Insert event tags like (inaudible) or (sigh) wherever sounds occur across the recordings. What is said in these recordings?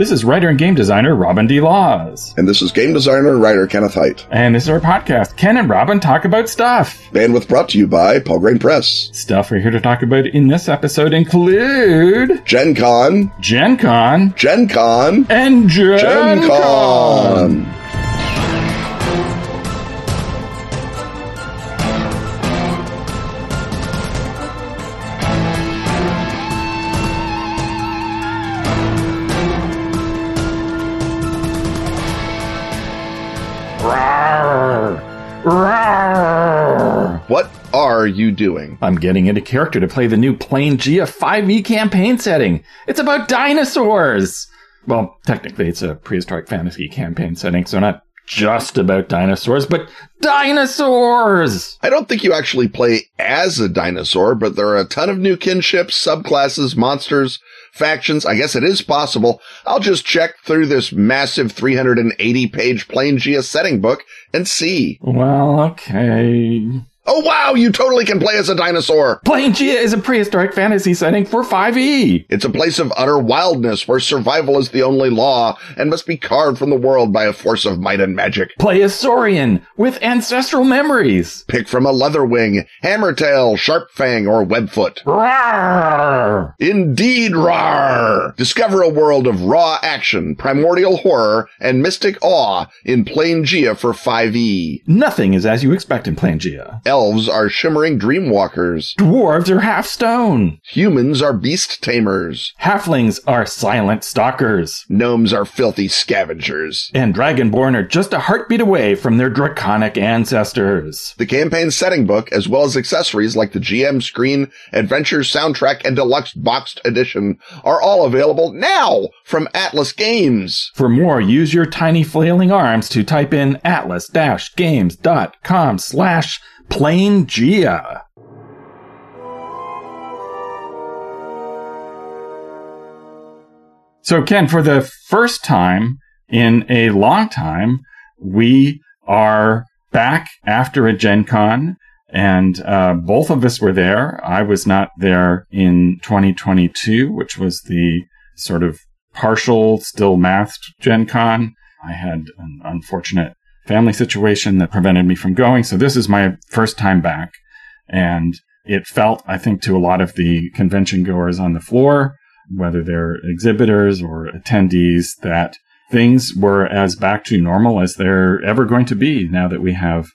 This is writer and game designer Robin D. Laws. And this is game designer and writer Kenneth Hite. And this is our podcast. Ken and Robin talk about stuff. Bandwidth brought to you by Pelgrane Press. Stuff we're here to talk about in this episode include Gen Con, Gen Con, Gen Con, and Gen, Gen Con. Con. What are you doing? I'm getting into character to play the new Planegea 5e campaign setting. It's about dinosaurs. Well, technically, it's a prehistoric fantasy campaign setting, so not just about dinosaurs, but dinosaurs! I don't think you actually play as a dinosaur, but there are a ton of new kinships, subclasses, monsters, factions. I guess it is possible. I'll just check through this massive 380 page Planegea setting book and see. Well, okay. Oh wow, you totally can play as a dinosaur. Planegea is a prehistoric fantasy setting for 5e. It's a place of utter wildness where survival is the only law and must be carved from the world by a force of might and magic. Play as Saurian with ancestral memories. Pick from a Leatherwing, Hammertail, Sharpfang, or Webfoot. Rawr! Indeed, rar! Discover a world of raw action, primordial horror, and mystic awe in Planegea for 5e. Nothing is as you expect in Planegea. Elves are shimmering dreamwalkers. Dwarves are half stone. Humans are beast tamers. Halflings are silent stalkers. Gnomes are filthy scavengers. And Dragonborn are just a heartbeat away from their draconic ancestors. The campaign setting book, as well as accessories like the GM screen, adventure soundtrack, and deluxe boxed edition, are all available now from Atlas Games. For more, use your tiny flailing arms to type in atlas-games.com slash planegea. So Ken, for the first time in a long time, we are back after a Gen Con and uh, both of us were there. I was not there in 2022, which was the sort of partial, still masked Gen Con. I had an unfortunate family situation that prevented me from going. So this is my first time back. And it felt, I think, to a lot of the convention goers on the floor, whether they're exhibitors or attendees, that things were as back to normal as they're ever going to be now that we have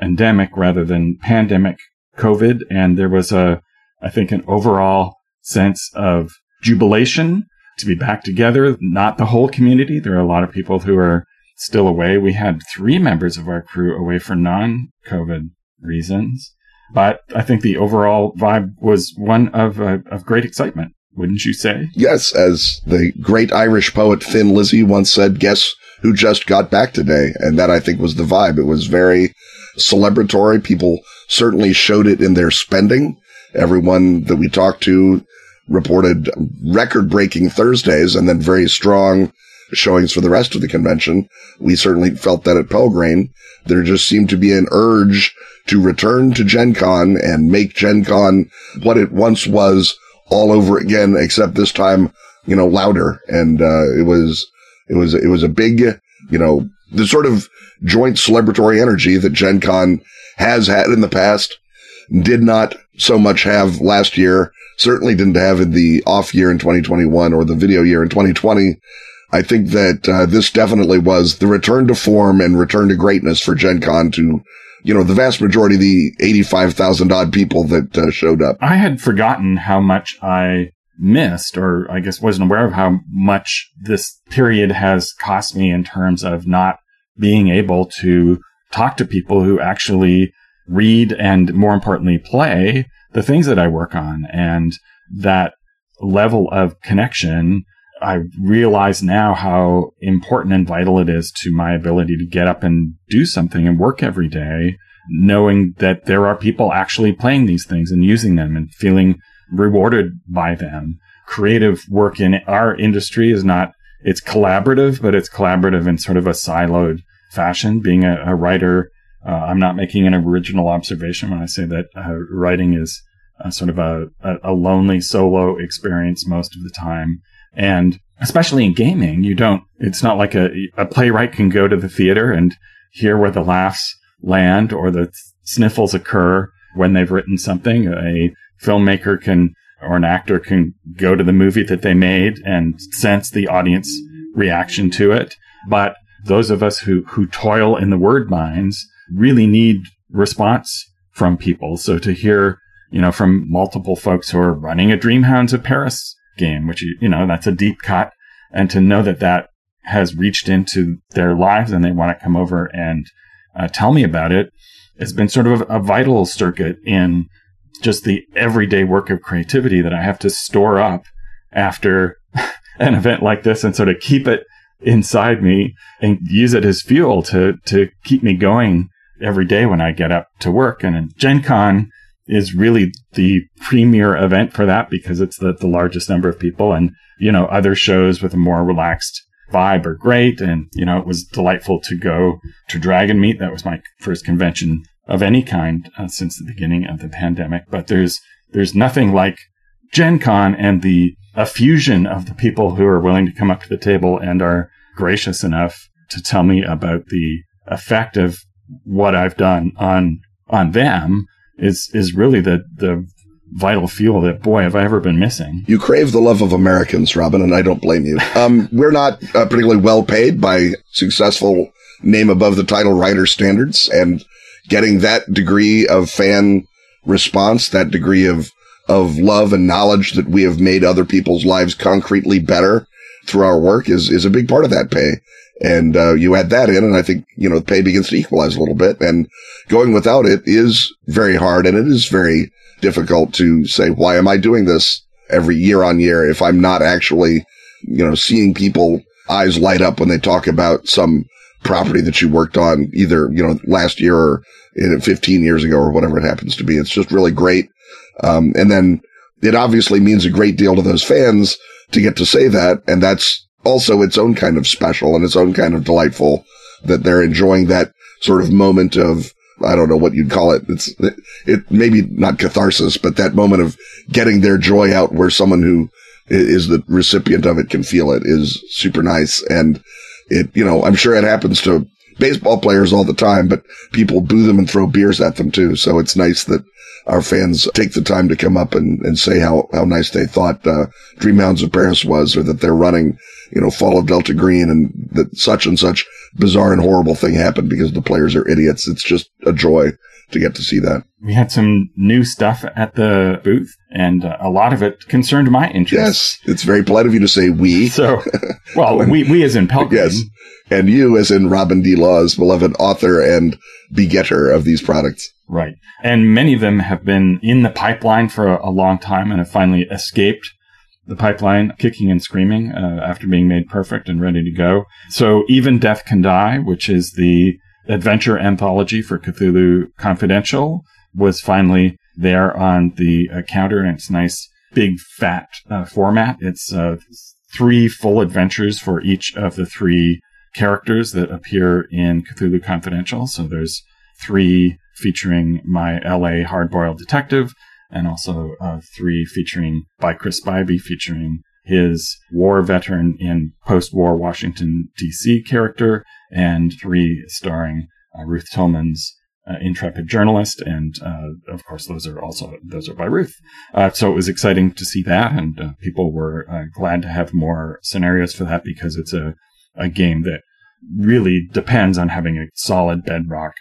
endemic rather than pandemic COVID. And there was a, I think, an overall sense of jubilation to be back together. Not the whole community. There are a lot of people who are still away. We had three members of our crew away for non COVID reasons. But I think the overall vibe was one of, uh, of great excitement, wouldn't you say? Yes, as the great Irish poet Thin Lizzy once said, guess who just got back today? And that I think was the vibe. It was very celebratory. People certainly showed it in their spending. Everyone that we talked to reported record breaking Thursdays and then very strong showings for the rest of the convention. We certainly felt that at Pelgrane. There just seemed to be an urge to return to Gen Con and make Gen Con what it once was all over again, except this time, you know, louder. And, uh, it was, it was, it was a big, you know, the sort of joint celebratory energy that Gen Con has had in the past did not so much have last year, certainly didn't have in the off year in 2021 or the video year in 2020. I think that uh, this definitely was the return to form and return to greatness for Gen Con to, you know, the vast majority of the 85,000 odd people that uh, showed up. I had forgotten how much I missed, or I guess wasn't aware of how much this period has cost me in terms of not being able to talk to people who actually read and more importantly play the things that I work on and that level of connection I realize now how important and vital it is to my ability to get up and do something and work every day, knowing that there are people actually playing these things and using them and feeling rewarded by them. Creative work in our industry is not, it's collaborative, but it's collaborative in sort of a siloed fashion. Being a, a writer, uh, I'm not making an original observation when I say that uh, writing is uh, sort of a, a, a lonely solo experience most of the time. And especially in gaming, you don't, it's not like a, a playwright can go to the theater and hear where the laughs land or the sniffles occur when they've written something. A filmmaker can, or an actor can go to the movie that they made and sense the audience reaction to it. But those of us who, who toil in the word mines really need response from people. So to hear, you know, from multiple folks who are running a Dreamhounds of Paris game, which, you you know, that's a deep cut. And to know that that has reached into their lives and they want to come over and uh, tell me about it has been sort of a, a vital circuit in just the everyday work of creativity that I have to store up after (laughs) an event like this and sort of keep it inside me and use it as fuel to, to keep me going every day when I get up to work. And in Gen Con is really the premier event for that because it's the, the largest number of people. And, you know, other shows with a more relaxed vibe are great. And, you know, it was delightful to go to Dragon Meet. That was my first convention of any kind uh, since the beginning of the pandemic. But there's, there's nothing like Gen Con and the effusion of the people who are willing to come up to the table and are gracious enough to tell me about the effect of what I've done on on them is is really the the vital fuel that boy have I ever been missing. You crave the love of Americans, Robin, and I don't blame you. Um, (laughs) we're not uh, particularly well paid by successful name above the title writer standards, and getting that degree of fan response, that degree of of love and knowledge that we have made other people's lives concretely better through our work is is a big part of that pay. And uh, you add that in, and I think you know the pay begins to equalize a little bit. And going without it is very hard, and it is very difficult to say why am I doing this every year on year if I'm not actually you know seeing people eyes light up when they talk about some property that you worked on either you know last year or 15 years ago or whatever it happens to be. It's just really great. Um, and then it obviously means a great deal to those fans to get to say that, and that's also its own kind of special and its own kind of delightful that they're enjoying that sort of moment of, I don't know what you'd call it. It's, it, maybe not catharsis, but that moment of getting their joy out where someone who is the recipient of it can feel it is super nice. And it, you know, I'm sure it happens to baseball players all the time, but people boo them and throw beers at them too. So it's nice that our fans take the time to come up and, and say how, how nice they thought, uh, Dreamhounds of Paris was or that they're running you know, Fall of Delta Green and that such and such bizarre and horrible thing happened because the players are idiots. It's just a joy to get to see that. We had some new stuff at the booth, and uh, a lot of it concerned my interest. Yes, it's very polite of you to say we. (laughs) So, well, (laughs) when, we we as in Pelgrane. Yes, and you as in Robin D. Laws beloved author and begetter of these products. Right, and many of them have been in the pipeline for a, a long time and have finally escaped the pipeline kicking and screaming uh, after being made perfect and ready to go. So even Death Can Die, which is the adventure anthology for Cthulhu Confidential, was finally there on the uh, counter in it's nice big fat uh, format. It's uh, three full adventures for each of the three characters that appear in Cthulhu Confidential. So there's three featuring my LA hardboiled detective, and also uh, three featuring by Chris Spivey, featuring his war veteran in post-war Washington D.C. character, and three starring uh, Ruth Tillman's uh, intrepid journalist, and uh, of course those are also those are by Ruth. Uh, so it was exciting to see that, and uh, people were glad to have more scenarios for that because it's a a game that really depends on having a solid bedrock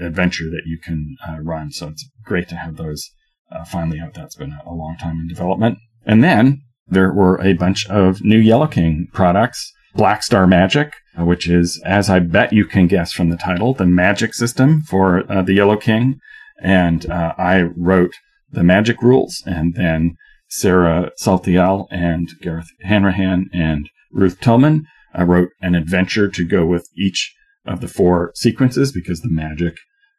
adventure that you can run. So it's great to have those uh, finally out. That's been a long time in development. And then there were a bunch of new Yellow King products. Black Star Magic, uh, which is, as I bet you can guess from the title, the magic system for uh, the Yellow King. And uh, I wrote the magic rules, and then Sarah Saltiel and Gareth Hanrahan and Ruth Tillman I wrote an adventure to go with each of the four sequences because the magic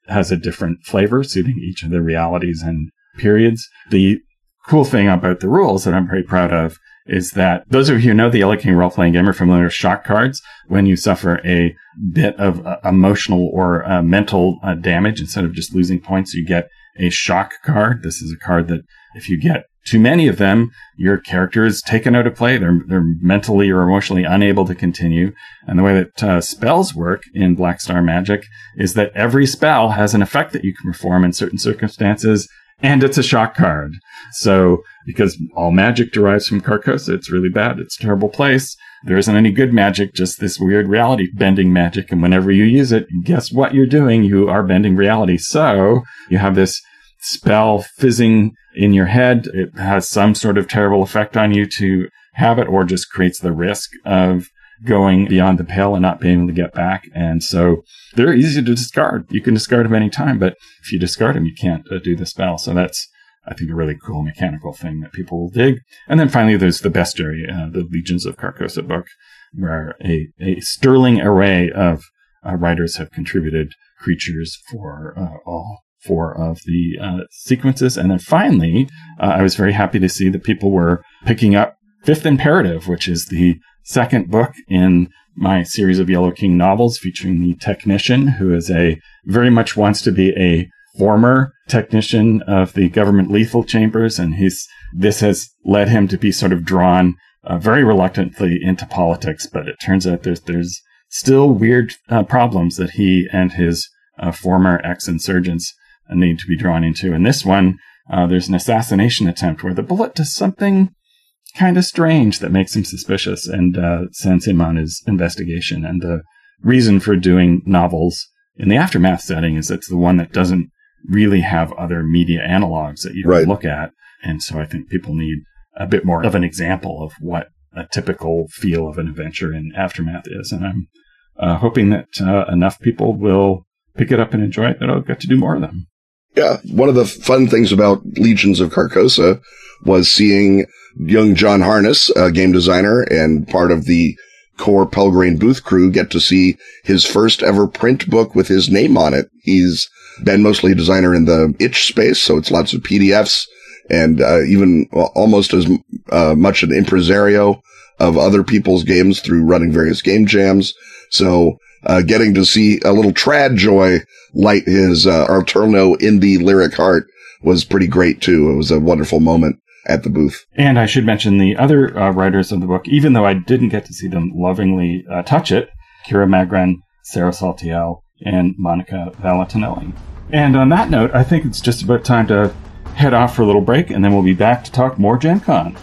has a different flavor suiting each of the realities and periods. The cool thing about the rules that I'm very proud of is that those of you who know the Yellow King role playing game are familiar with shock cards. When you suffer a bit of uh, emotional or uh, mental uh, damage, instead of just losing points, you get a shock card. This is a card that if you get too many of them, your character is taken out of play. They're, they're mentally or emotionally unable to continue. And the way that uh, spells work in Black Star Magic is that every spell has an effect that you can perform in certain circumstances, and it's a shock card. So, because all magic derives from Carcosa, it's really bad. It's a terrible place. There isn't any good magic, just this weird reality bending magic. And whenever you use it, guess what you're doing? You are bending reality. So you have this spell fizzing in your head. It has some sort of terrible effect on you to have it, or just creates the risk of going beyond the pale and not being able to get back. And so they're easy to discard. You can discard them anytime, but if you discard them, you can't uh, do the spell. So that's, I think, a really cool mechanical thing that people will dig. And then finally, there's the bestiary, uh, the Legions of Carcosa book, where a, a sterling array of uh, writers have contributed creatures for uh, all four of the uh, sequences. And then finally, uh, I was very happy to see that people were picking up Fifth Imperative, which is the second book in my series of Yellow King novels featuring the technician who is a very much wants to be a former technician of the government lethal chambers. And he's, this has led him to be sort of drawn uh, very reluctantly into politics. But it turns out there's, there's still weird uh, problems that he and his uh, former ex-insurgents need to be drawn into. In this one, uh, there's an assassination attempt where the bullet does something kind of strange that makes him suspicious and uh, sends him on his investigation. And the reason for doing novels in the aftermath setting is it's the one that doesn't really have other media analogs that you can right. look at. And so I think people need a bit more of an example of what a typical feel of an adventure in aftermath is. And I'm uh, hoping that uh, enough people will pick it up and enjoy it that I'll get to do more of them. Yeah, one of the fun things about Legions of Carcosa was seeing young John Harness, a game designer and part of the core Pelgrane booth crew, get to see his first ever print book with his name on it. He's been mostly a designer in the itch space, so it's lots of PDFs and uh, even almost as uh, much an impresario of other people's games through running various game jams. So uh, getting to see a little trad joy light his uh, Arturno indie lyric heart was pretty great too. It was a wonderful moment at the booth. And I should mention the other uh, writers of the book, even though I didn't get to see them lovingly uh, touch it, Kira Magrann, Sarah Saltiel, and Monica Valentinelli. And on that note, I think it's just about time to head off for a little break, and then we'll be back to talk more Gen Con.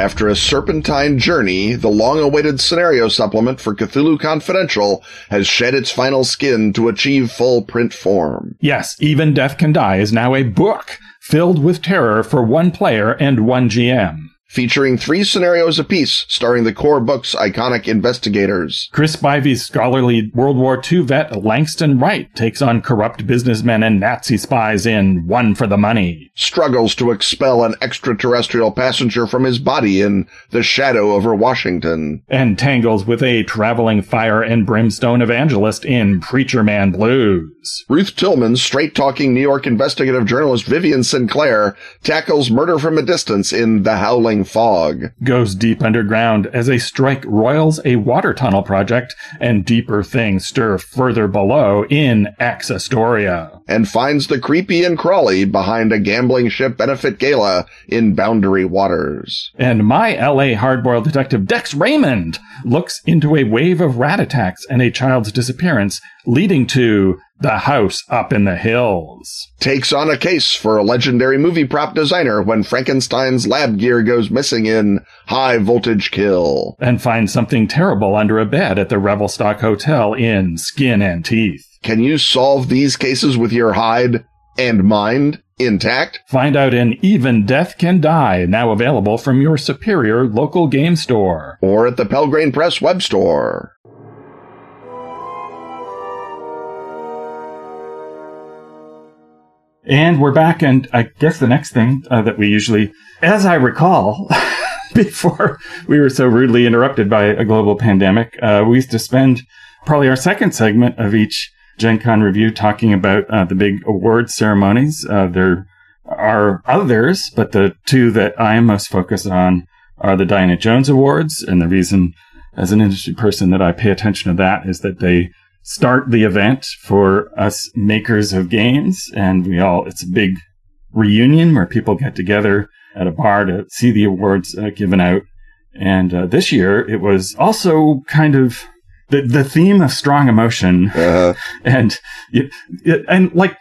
After a serpentine journey, the long-awaited scenario supplement for Cthulhu Confidential has shed its final skin to achieve full print form. Yes, Even Death Can Die is now a book filled with terror for one player and one GM featuring three scenarios apiece, starring the core book's iconic investigators. Chris Spivey's scholarly World War II vet Langston Wright takes on corrupt businessmen and Nazi spies in One for the Money. Struggles to expel an extraterrestrial passenger from his body in The Shadow over Washington. And tangles with a traveling fire and brimstone evangelist in Preacher Man Blues. Ruth Tillman's straight-talking New York investigative journalist Vivian Sinclair tackles murder from a distance in The Howling fog. Goes deep underground as a strike roils a water tunnel project and deeper things stir further below in Ex Astoria. And finds the creepy and crawly behind a gambling ship benefit gala in Boundary Waters. And my LA hardboiled detective Dex Raymond looks into a wave of rat attacks and a child's disappearance leading to the House Up in the Hills. Takes on a case for a legendary movie prop designer when Frankenstein's lab gear goes missing in High Voltage Kill. And finds something terrible under a bed at the Revelstock Hotel in Skin and Teeth. Can you solve these cases with your hide and mind intact? Find out in Even Death Can Die, now available from your superior local game store. Or at the Pelgrane Press web store. And we're back, and I guess the next thing uh, that we usually, as I recall, (laughs) before we were so rudely interrupted by a global pandemic, uh, we used to spend probably our second segment of each Gen Con review talking about uh, the big award ceremonies. Uh, there are others, but the two that I am most focused on are the Diana Jones Awards. And the reason, as an industry person, that I pay attention to that is that they start the event for us makers of games. And we all, it's a big reunion where people get together at a bar to see the awards uh, given out. And uh, this year it was also kind of the, the theme of strong emotion. Uh-huh. (laughs) And, and like,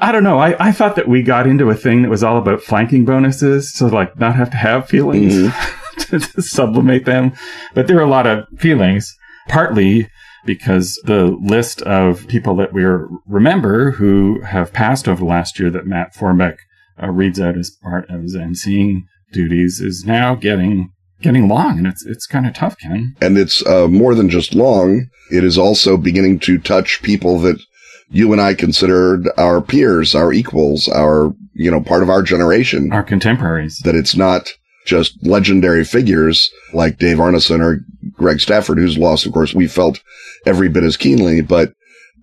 I don't know. I, I thought that we got into a thing that was all about flanking bonuses to like not have to have feelings mm-hmm. (laughs) to, to sublimate them. But there are a lot of feelings, partly because the list of people that we remember who have passed over the last year that Matt Forbeck uh, reads out as part of his emceeing duties is now getting getting long, and it's it's kind of tough, Ken. And it's uh, more than just long; it is also beginning to touch people that you and I considered our peers, our equals, our you know part of our generation, our contemporaries. That it's not just legendary figures like Dave Arneson or Greg Stafford, whose loss, of course, we felt every bit as keenly, but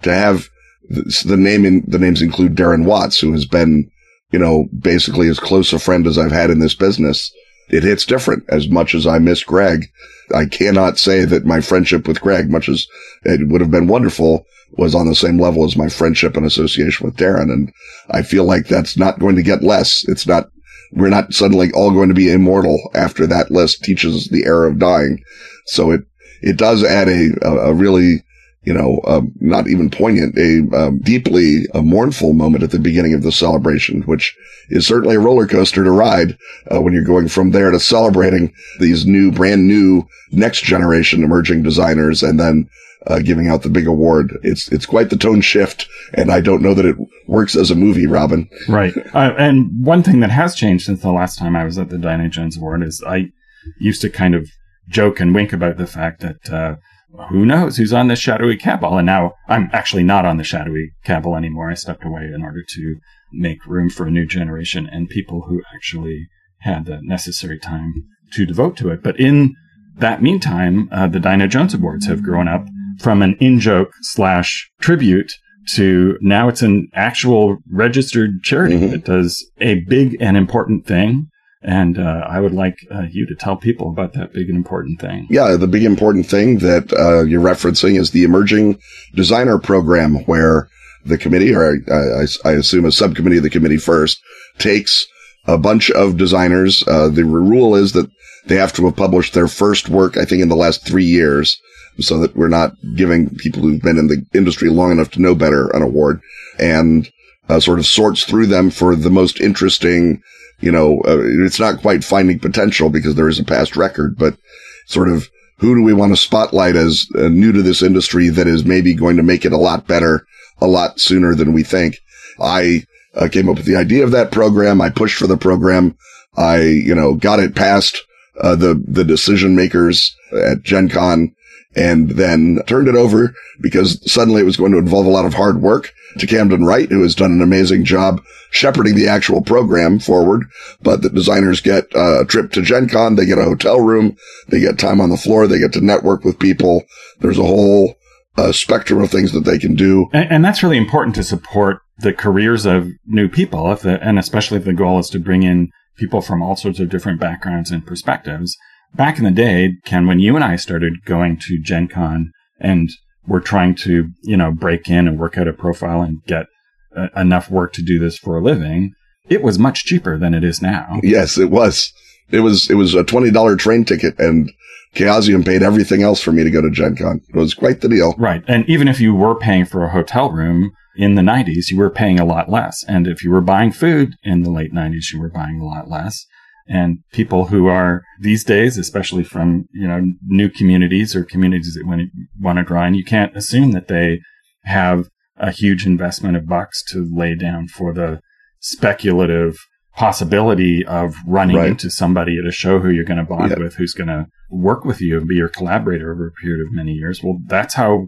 to have the name in, the names include Darren Watts, who has been, you know, basically as close a friend as I've had in this business. It hits different as much as I miss Greg. I cannot say that my friendship with Greg, much as it would have been wonderful, was on the same level as my friendship and association with Darren. And I feel like that's not going to get less. It's not, we're not suddenly all going to be immortal after that list teaches the era of dying. So it, it does add a, a, really, you know, um, not even poignant, a um, deeply a mournful moment at the beginning of the celebration, which is certainly a roller coaster to ride uh, when you're going from there to celebrating these new, brand new, next generation emerging designers, and then uh, giving out the big award. It's it's quite the tone shift, and I don't know that it works as a movie, Robin. Right. Uh, and one thing that has changed since the last time I was at the Diana Jones Award is I used to kind of joke and wink about the fact that uh, who knows who's on this shadowy cabal, and now I'm actually not on the shadowy cabal anymore. I stepped away in order to make room for a new generation and people who actually had the necessary time to devote to it. But in that meantime, uh, the Diana Jones Awards have grown up from an in joke slash tribute to now it's an actual registered charity mm-hmm. that does a big and important thing. And uh, I would like uh, you to tell people about that big and important thing. Yeah, the big important thing that uh, you're referencing is the Emerging Designer Program, where the committee, or I, I, assume a subcommittee of the committee first, takes a bunch of designers. Uh, the rule is that they have to have published their first work, I think, in the last three years so that we're not giving people who've been in the industry long enough to know better an award and uh, sort of sorts through them for the most interesting, you know, uh, it's not quite finding potential because there is a past record, but sort of who do we want to spotlight as uh, new to this industry that is maybe going to make it a lot better a lot sooner than we think. I uh, came up with the idea of that program. I pushed for the program. I, you know, got it past uh, the the decision makers at Gen Con and then turned it over because suddenly it was going to involve a lot of hard work to Camden Wright, who has done an amazing job shepherding the actual program forward. But the designers get a trip to Gen Con. They get a hotel room. They get time on the floor. They get to network with people. There's a whole uh, spectrum of things that they can do. And, and, that's really important to support the careers of new people. If the, and especially if the goal is to bring in people from all sorts of different backgrounds and perspectives back in the day, Ken, when you and I started going to Gen Con and we're trying to, you know, break in and work out a profile and get uh, enough work to do this for a living, it was much cheaper than it is now. Yes, it was. It was, it was a $20 train ticket and Chaosium paid everything else for me to go to Gen Con. It was quite the deal. Right. And even if you were paying for a hotel room in the 90s, you were paying a lot less. And if you were buying food in the late 90s, you were buying a lot less and people who are these days, especially from, you know, new communities or communities that want to draw in, you can't assume that they have a huge investment of bucks to lay down for the speculative possibility of running right. into somebody at a show who you're going to bond yep. with, who's going to work with you and be your collaborator over a period of many years. Well, that's how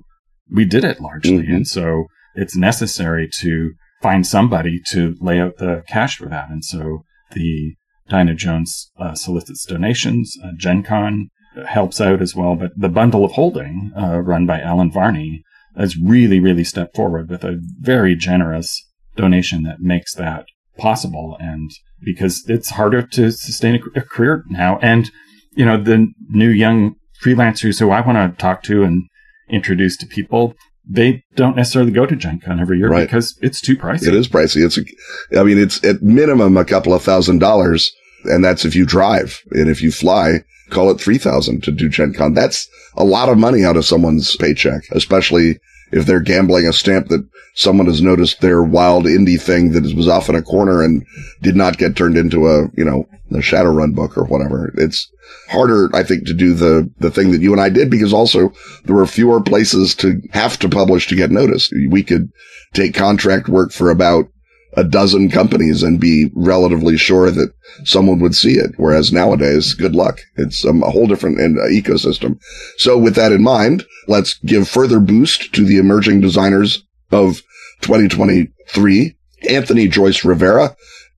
we did it largely. Mm-hmm. And so it's necessary to find somebody to lay out the cash for that. And so the Diana Jones uh, solicits donations. Uh, Gen Con helps out as well, but the Bundle of Holding, uh, run by Allen Varney, has really, really stepped forward with a very generous donation that makes that possible. And because it's harder to sustain a, a career now. And, you know, the new young freelancers who I want to talk to and introduce to people, they don't necessarily go to Gen Con every year Right. because it's too pricey. It is pricey. It's, a, I mean, it's at minimum a couple of thousand dollars, and that's if you drive. And if you fly, call it three thousand to do Gen Con. That's a lot of money out of someone's paycheck, especially if they're gambling a stamp that someone has noticed their wild indie thing that was off in a corner and did not get turned into a, you know, a Shadowrun book or whatever. It's harder, I think, to do the, the thing that you and I did because also there were fewer places to have to publish to get noticed. We could take contract work for about a dozen companies and be relatively sure that someone would see it. Whereas nowadays, good luck. It's um, a whole different uh, ecosystem. So with that in mind, let's give further boost to the emerging designers of 2023. Anthony Joyce Rivera,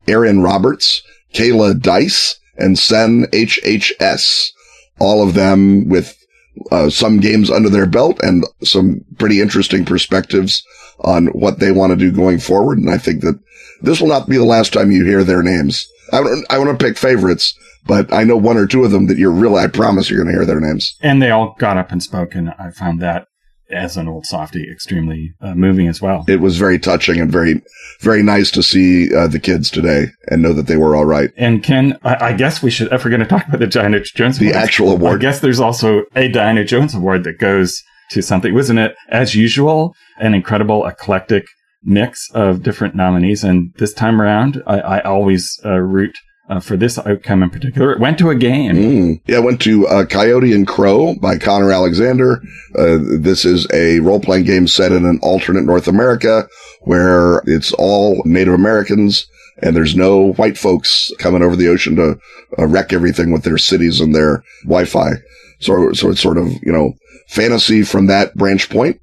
Aaron Roberts, Kayla Dice, and Sen HHS. All of them with uh, some games under their belt and some pretty interesting perspectives on what they want to do going forward. And I think that this will not be the last time you hear their names. I, don't- I want to pick favorites, but I know one or two of them that you're really, I promise you're going to hear their names. and they all got up and spoke, and I found that as an old softy, extremely uh, moving as well. It was very touching and very, very nice to see uh, the kids today and know that they were all right. And Ken, I, I guess we should, if we're going to talk about the Diana Jones The Award, actual I guess there's also a Diana Jones Award that goes to something. Wasn't it, as usual, an incredible eclectic mix of different nominees? And this time around, I, I always uh, root uh, for this outcome in particular. It went to a game. Mm. Yeah, I went to uh, Coyote and Crow by Connor Alexander. Uh, this is a role playing game set in an alternate North America where it's all Native Americans and there's no white folks coming over the ocean to uh, wreck everything with their cities and their Wi-Fi. So, so it's sort of, you know, fantasy from that branch point.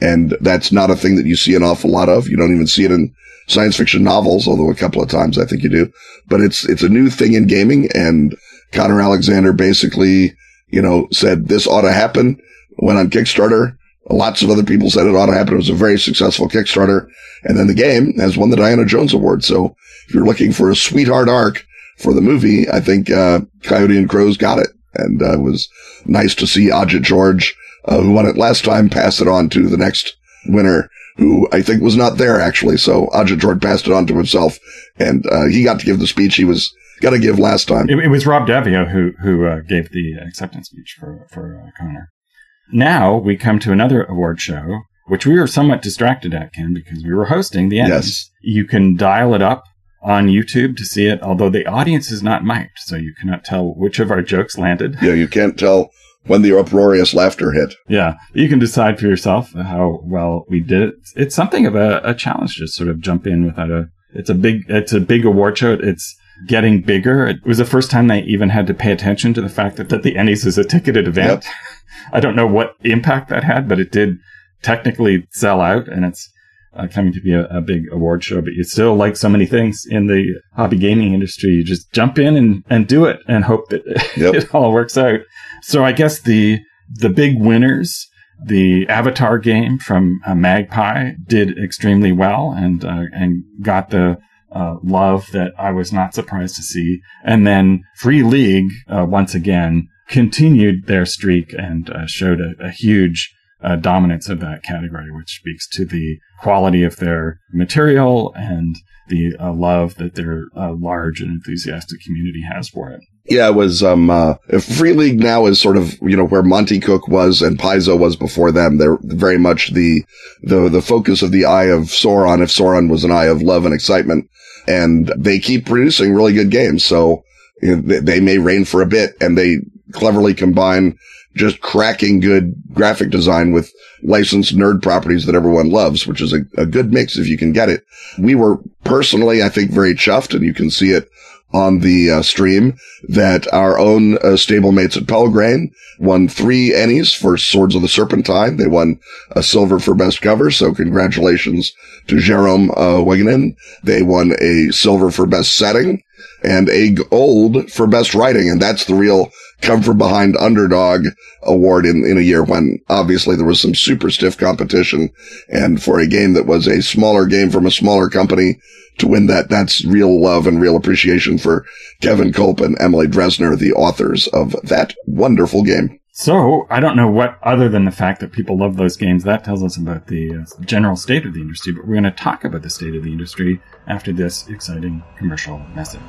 And that's not a thing that you see an awful lot of. You don't even see it in science fiction novels, although a couple of times I think you do. But it's, it's a new thing in gaming and Connor Alexander basically, you know, said this ought to happen, went on Kickstarter. Lots of other people said it ought to happen. It was a very successful Kickstarter. And then the game has won the Diana Jones Award. So if you're looking for a sweetheart arc for the movie, I think, uh, Coyote and Crows got it. And, uh, it was nice to see Ajit George, uh, who won it last time, pass it on to the next winner, who I think was not there actually. So Ajit passed it on to himself and, uh, he got to give the speech he was got to give last time. It, it was Rob Davio who who uh, gave the acceptance speech for for uh, Connor. Now we come to another award show, which we were somewhat distracted at, Ken, because we were hosting the Ennies. Yes. You can dial it up on YouTube to see it, although the audience is not mic'd, so you cannot tell which of our jokes landed. Yeah, you can't tell when the uproarious laughter hit. Yeah, you can decide for yourself how well we did it. It's something of a, a challenge to sort of jump in without a. It's a big. It's a big award show. It's getting bigger. It was the first time they even had to pay attention to the fact that, that the Ennies is a ticketed event. (laughs) I don't know what impact that had, but it did technically sell out, and it's uh, coming to be a, a big award show. But you still, like so many things in the hobby gaming industry, you just jump in and, and do it and hope that (laughs) Yep. it all works out. So I guess the the big winners, the Avatar game from uh, Magpie, did extremely well and uh, and got the uh, love that I was not surprised to see. And then Free League uh, once again continued their streak and uh, showed a, a huge uh, dominance of that category, which speaks to the quality of their material and the uh, love that their uh, large and enthusiastic community has for it. Yeah, it was, um, uh, Free League now is sort of, you know, where Monte Cook was and Paizo was before them. They're very much the, the, the focus of the eye of Sauron, if Sauron was an eye of love and excitement. And they keep producing really good games. So you know, they, they may reign for a bit and they cleverly combine just cracking good graphic design with licensed nerd properties that everyone loves, which is a, a good mix if you can get it. We were personally, I think, very chuffed and you can see it on the uh, stream that our own uh, stablemates at Pelgrane won three Ennies for Swords of the Serpentine. They won a silver for best cover. So congratulations to Jerome uh, Wignan. They won a silver for best setting and a gold for best writing. And that's the real come from behind underdog award in, in a year when obviously there was some super stiff competition. And for a game that was a smaller game from a smaller company to win that. That's real love and real appreciation for Kevin Kulp and Emily Dresner, the authors of that wonderful game. So I don't know what, other than the fact that people love those games, that tells us about the uh, general state of the industry. But we're going to talk about the state of the industry after this exciting commercial message.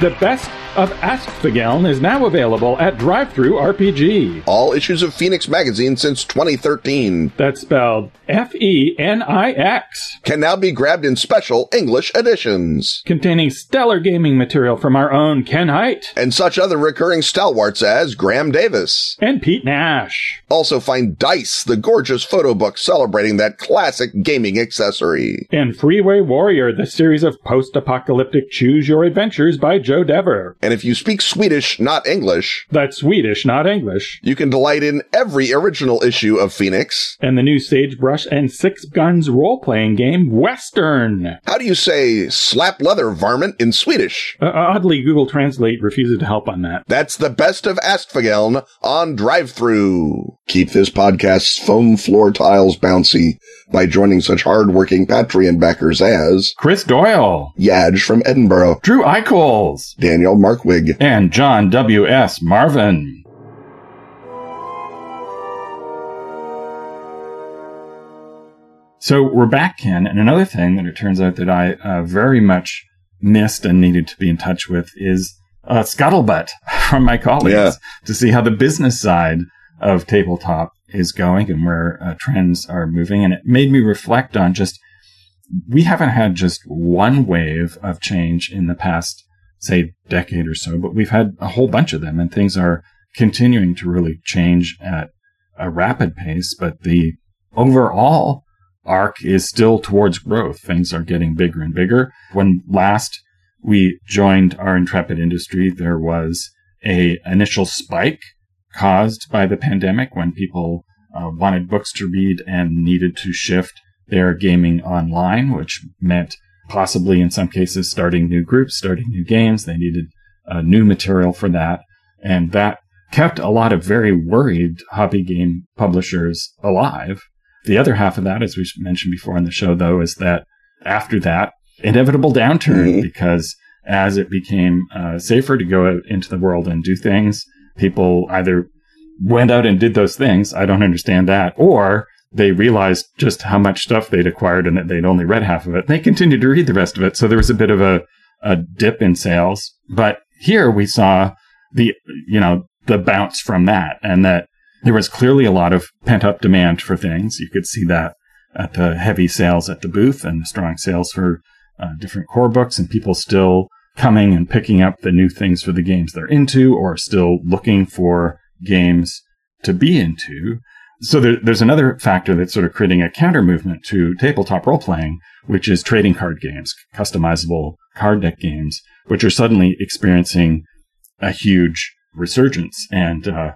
The best of Askfageln is now available at Drive-Thru RPG. All issues of Fenix Magazine since 2013 That's spelled F-E-N-I-X. can now be grabbed in special English editions. Containing stellar gaming material from our own Ken Hite And such other recurring stalwarts as Graeme Davis. and Pete Nash. Also find Dice, the gorgeous photo book celebrating that classic gaming accessory. And Freeway Warrior, the series of post-apocalyptic choose your adventures by Joe Dever. And if you speak Swedish, not English, That's Swedish, not English. you can delight in every original issue of Fenix. And the new Sagebrush and Six Guns role-playing game, Western. How do you say slap leather varmint in Swedish? Uh, oddly, Google Translate refuses to help on that. That's the best of Askfageln on drive through. Keep this podcast's foam floor tiles bouncy by joining such hardworking Patreon backers as Chris Doyle, Yaj from Edinburgh, Drew Eichholz, Daniel Markwig, and John W.S. Marvin. So we're back, Ken, and another thing that it turns out that I uh, very much missed and needed to be in touch with is uh, scuttlebutt (laughs) from my colleagues Yeah. to see how the business side of tabletop is going and where uh, trends are moving. And it made me reflect on just we haven't had just one wave of change in the past, say, decade or so, but we've had a whole bunch of them, and things are continuing to really change at a rapid pace. But the overall arc is still towards growth. Things are getting bigger and bigger. When last we joined our intrepid industry, there was a initial spike caused by the pandemic when people uh, wanted books to read and needed to shift their gaming online, which meant possibly in some cases starting new groups, starting new games. They needed uh, new material for that. And that kept a lot of very worried hobby game publishers alive. The other half of that, as we mentioned before in the show, though, is that after that, inevitable downturn Mhm. because as it became uh, safer to go out into the world and do things, people either went out and did those things. I don't understand that. Or they realized just how much stuff they'd acquired and that they'd only read half of it. They continued to read the rest of it. So there was a bit of a, a dip in sales. But here we saw the, you know, the bounce from that and that there was clearly a lot of pent up demand for things. You could see that at the heavy sales at the booth and the strong sales for uh, different core books and people still coming and picking up the new things for the games they're into or still looking for games to be into. So there, there's another factor that's sort of creating a counter movement to tabletop role playing, which is trading card games, customizable card deck games, which are suddenly experiencing a huge resurgence. And uh,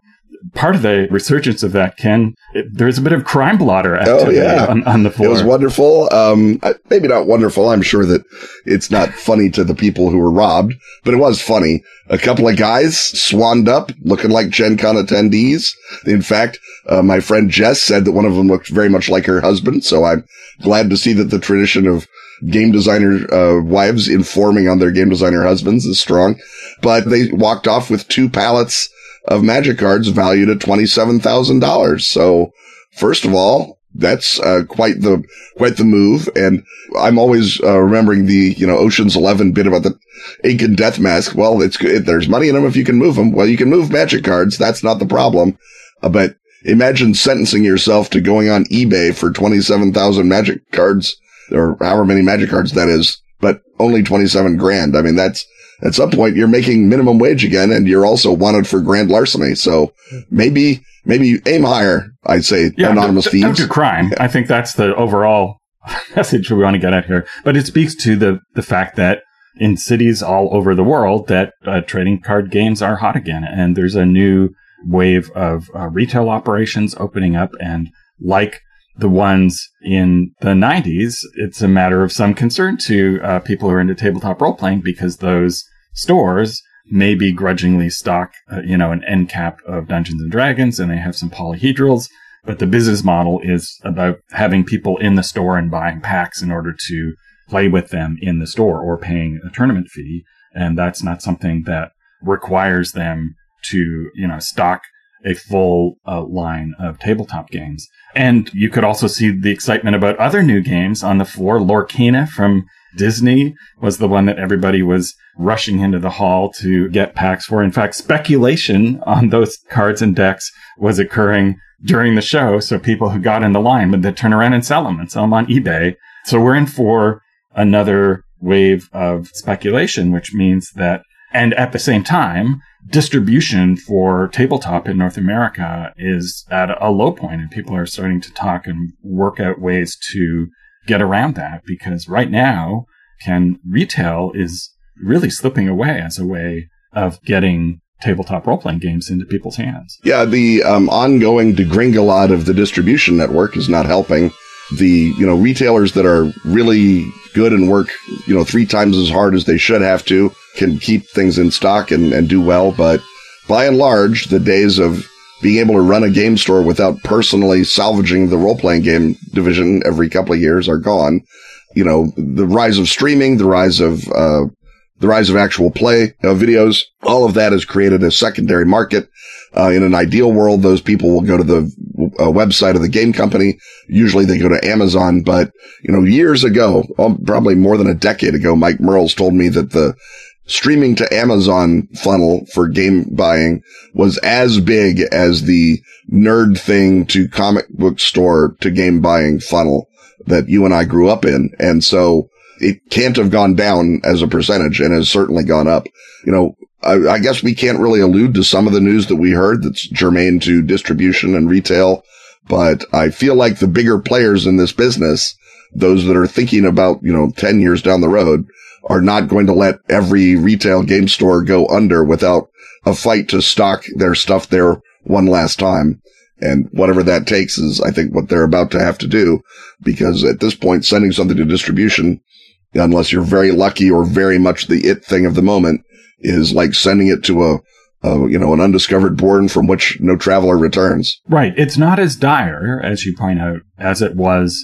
part of the resurgence of that, Ken, it, there's a bit of crime blotter activity yeah. on, on the floor. It was wonderful. Um, maybe not wonderful. I'm sure that it's not funny to the people who were robbed, but it was funny. A couple of guys swanned up looking like Gen Con attendees. In fact, uh, my friend Jess said that one of them looked very much like her husband. So I'm glad to see that the tradition of game designer uh, wives informing on their game designer husbands is strong. But they walked off with two pallets of magic cards valued at $27,000. So first of all, that's uh, quite the quite the move, and I'm always uh, remembering the you know Ocean's Eleven bit about the ink and death mask. Well, it's good. There's money in them if you can move them. Well, you can move magic cards. That's not the problem. Uh, but imagine sentencing yourself to going on eBay for twenty seven thousand magic cards, or however many magic cards that is, but only twenty seven grand. I mean, that's at some point you're making minimum wage again, and you're also wanted for grand larceny. So maybe maybe aim higher. I'd say yeah, anonymous don't, don't do crime. I think that's the overall (laughs) message we want to get at here, but it speaks to the, the fact that in cities all over the world that uh, trading card games are hot again. And there's a new wave of uh, retail operations opening up. And like the ones in the 90s, it's a matter of some concern to uh, people who are into tabletop role playing because those stores may begrudgingly stock, uh, you know, an end cap of Dungeons and Dragons and they have some polyhedrals. But the business model is about having people in the store and buying packs in order to play with them in the store or paying a tournament fee. And that's not something that requires them to, you know, stock a full uh, line of tabletop games. And you could also see the excitement about other new games on the floor. Lorcana from Disney was the one that everybody was rushing into the hall to get packs for. In fact, speculation on those cards and decks was occurring during the show. So people who got in the line would then turn around and sell them and sell them on eBay. So we're in for another wave of speculation, which means that, and at the same time, distribution for tabletop in North America is at a low point and people are starting to talk and work out ways to get around that because right now can retail is really slipping away as a way of getting tabletop role playing games into people's hands. Yeah, the um, ongoing degringolade of the distribution network is not helping. The you know retailers that are really good and work you know three times as hard as they should have to can keep things in stock and, and do well, but by and large, the days of being able to run a game store without personally salvaging the role playing game division every couple of years are gone. You know, the rise of streaming, the rise of, uh, the rise of actual play of videos, all of that has created a secondary market. Uh, in an ideal world, those people will go to the uh, website of the game company. Usually they go to Amazon, but you know, years ago, um, probably more than a decade ago, Mike Mearls told me that the streaming to Amazon funnel for game buying was as big as the nerd thing to comic book store to game buying funnel that you and I grew up in. And so it can't have gone down as a percentage and has certainly gone up. You know, I, I guess we can't really allude to some of the news that we heard that's germane to distribution and retail, but I feel like the bigger players in this business, those that are thinking about, you know, 10 years down the road are not going to let every retail game store go under without a fight to stock their stuff there one last time. And whatever that takes is, I think, what they're about to have to do because at this point, sending something to distribution, unless you're very lucky or very much the it thing of the moment is like sending it to a, you know, an undiscovered bourne from which no traveler returns. Right. It's not as dire, as you point out, as it was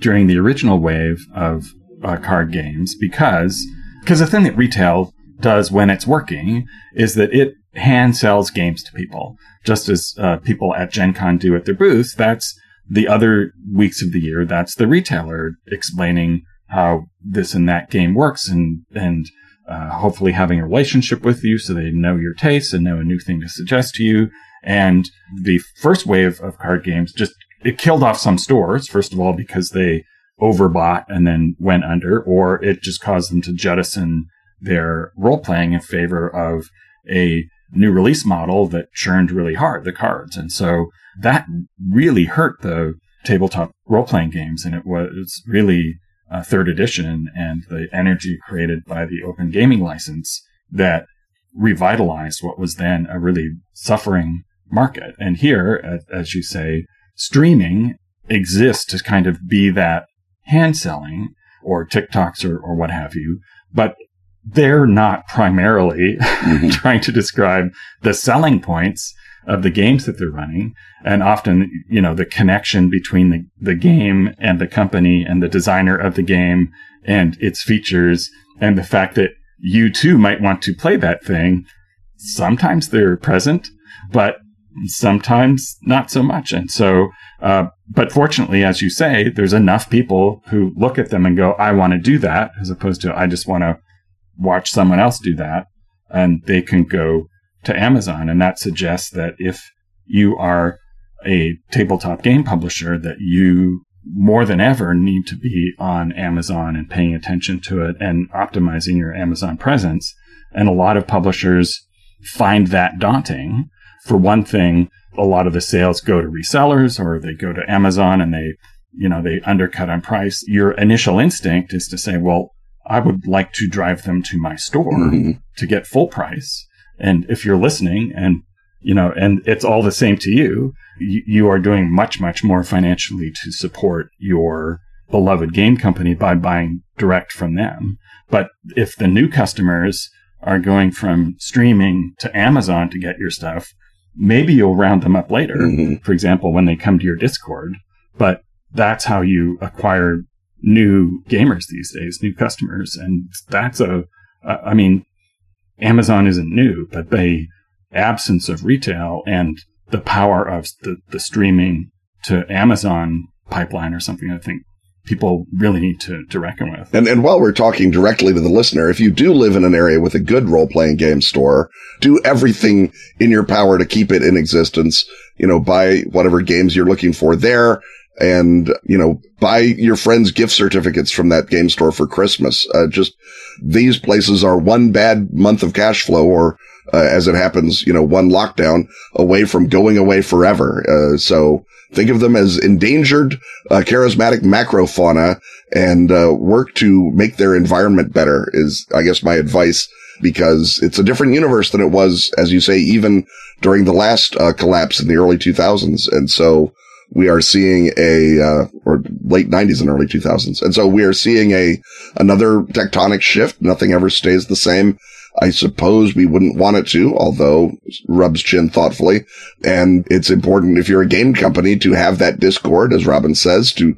during the original wave of uh, card games because because the thing that retail does when it's working is that it hand sells games to people, just as uh, people at Gen Con do at their booths. That's the other weeks of the year. That's the retailer explaining how this and that game works and and uh, hopefully having a relationship with you so they know your tastes and know a new thing to suggest to you. And the first wave of card games just it killed off some stores first of all because they overbought and then went under, or it just caused them to jettison their role playing in favor of a new release model that churned really hard the cards. And so that really hurt the tabletop role playing games. And it was really a third edition and the energy created by the open gaming license that revitalized what was then a really suffering market. And here, as you say, streaming exists to kind of be that hand selling or TikToks or, or what have you, but they're not primarily mm-hmm. (laughs) trying to describe the selling points of the games that they're running. And often, you know, the connection between the, the game and the company and the designer of the game and its features and the fact that you too might want to play that thing. Sometimes they're present, but sometimes not so much. And so, uh, but fortunately, as you say, there's enough people who look at them and go, I want to do that, as opposed to I just want to watch someone else do that. And they can go to Amazon. And that suggests that if you are a tabletop game publisher, that you more than ever need to be on Amazon and paying attention to it and optimizing your Amazon presence. And a lot of publishers find that daunting for one thing, a lot of the sales go to resellers or they go to Amazon and they you know, they undercut on price, your initial instinct is to say, well, I would like to drive them to my store Mhm. to get full price. And if you're listening and, you know, and it's all the same to you, you, you are doing much, much more financially to support your beloved game company by buying direct from them. But if the new customers are going from streaming to Amazon to get your stuff, maybe you'll round them up later. Mhm. For example, when they come to your Discord, but that's how you acquire new gamers these days, new customers. And that's a, uh, mean, Amazon isn't new, but the absence of retail and the power of the, the streaming to Amazon pipeline or something, I think people really need to, to reckon with. And, and while we're talking directly to the listener, if you do live in an area with a good role playing game store, do everything in your power to keep it in existence. You know, buy whatever games you're looking for there and, you know, buy your friends gift certificates from that game store for Christmas. Uh, just these places are one bad month of cash flow or, uh, as it happens, you know, one lockdown away from going away forever. Uh, so think of them as endangered, uh, charismatic macrofauna and, uh, work to make their environment better is, I guess, my advice because it's a different universe than it was, as you say, even during the last, uh, collapse in the early 2000s. And so, we are seeing a uh, or late 90s and early 2000s and so we are seeing a another tectonic shift nothing ever stays the same i suppose we wouldn't want it to although rubs chin thoughtfully. And it's important if you're a game company to have that discord as robin says to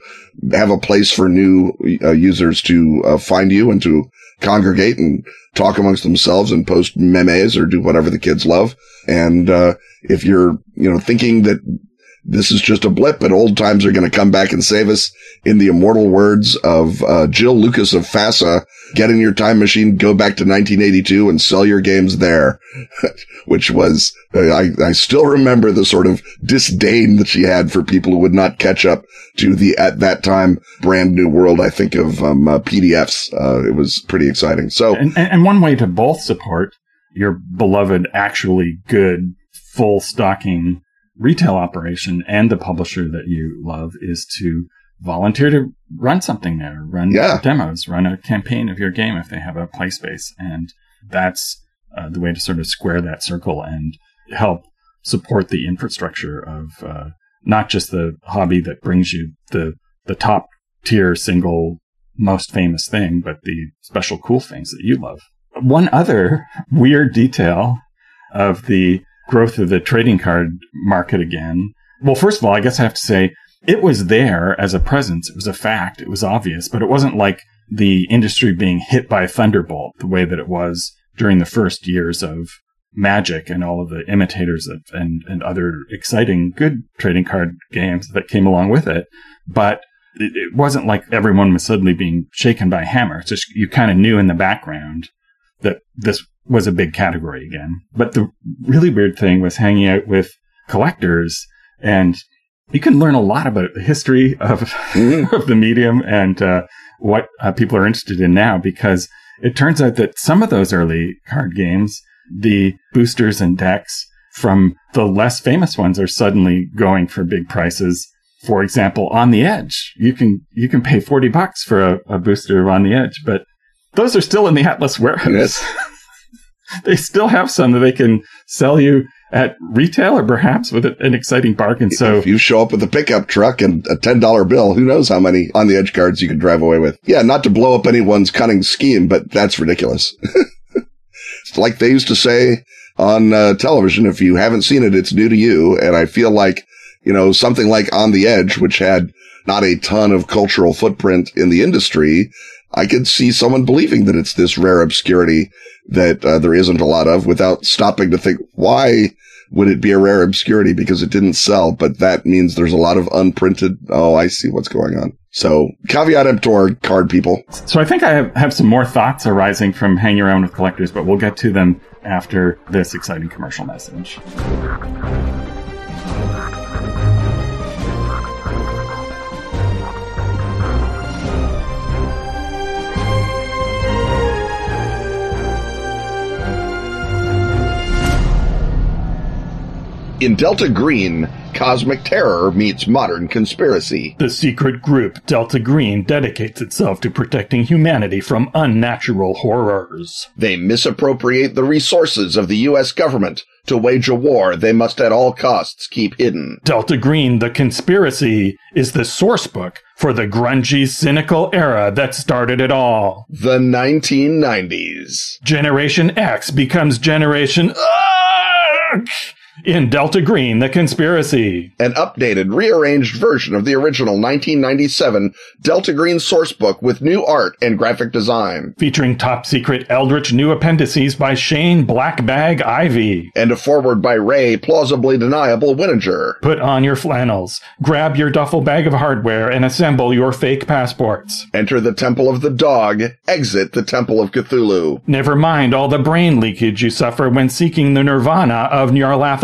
have a place for new uh, users to uh, find you and to congregate and talk amongst themselves and post memes or do whatever the kids love. And uh, if you're you know thinking that this is just a blip and old times are going to come back and save us in the immortal words of uh, Jill Lucas of FASA. Get in your time machine, go back to 1982 and sell your games there, (laughs) which was, uh, I, I still remember the sort of disdain that she had for people who would not catch up to the, at that time, brand new world. I think of, um, uh, PDFs. Uh, it was pretty exciting. So and, and one way to both support your beloved, actually good, full stocking retail operation and the publisher that you love is to volunteer to run something there, run Yeah. demos, run a campaign of your game if they have a play space. And that's uh, the way to sort of square that circle and help support the infrastructure of uh, not just the hobby that brings you the the top tier single most famous thing, but the special cool things that you love. One other (laughs) weird detail of the growth of the trading card market again. Well, first of all, I guess I have to say it was there as a presence. It was a fact. It was obvious, but it wasn't like the industry being hit by a thunderbolt the way that it was during the first years of Magic and all of the imitators of, and, and other exciting good trading card games that came along with it. But it, it wasn't like everyone was suddenly being shaken by a hammer. It's just you kind of knew in the background that this was a big category again. But the really weird thing was hanging out with collectors and you can learn a lot about the history of, Mhm. (laughs) of the medium and uh, what uh, people are interested in now because it turns out that some of those early card games, the boosters and decks from the less famous ones are suddenly going for big prices. For example, on the edge, you can, you can pay 40 bucks for a, a booster on the edge, but those are still in the Atlas warehouse. Yes. (laughs) (laughs) they still have some that they can sell you at retail or perhaps with an exciting bargain. So if you show up with a pickup truck and a $10 bill, who knows how many on the edge cards you can drive away with. Yeah, not to blow up anyone's cunning scheme, but that's ridiculous. (laughs) like they used to say on uh, television, if you haven't seen it, it's new to you. And I feel like, you know, something like On the Edge, which had not a ton of cultural footprint in the industry, I could see someone believing that it's this rare obscurity that uh, there isn't a lot of without stopping to think, why would it be a rare obscurity? Because it didn't sell, but that means there's a lot of unprinted. Oh, I see what's going on. So caveat emptor card people. So I think I have, have some more thoughts arising from hanging around with collectors, but we'll get to them after this exciting commercial message. In Delta Green, cosmic terror meets modern conspiracy. The secret group Delta Green dedicates itself to protecting humanity from unnatural horrors. They misappropriate the resources of the U.S. government to wage a war they must at all costs keep hidden. Delta Green, the conspiracy, is the source book for the grungy, cynical era that started it all. The 1990s. Generation X becomes Generation. Ugh! In Delta Green, The Conspiracy. An updated, rearranged version of the original 1997 Delta Green sourcebook with new art and graphic design. Featuring top secret Eldritch new appendices by Shane Blackbag Ivey. And a foreword by Ray Plausibly Deniable Winninger. Put on your flannels, grab your duffel bag of hardware, and assemble your fake passports. Enter the Temple of the Dog, exit the Temple of Cthulhu. Never mind all the brain leakage you suffer when seeking the nirvana of Nyarlathotep.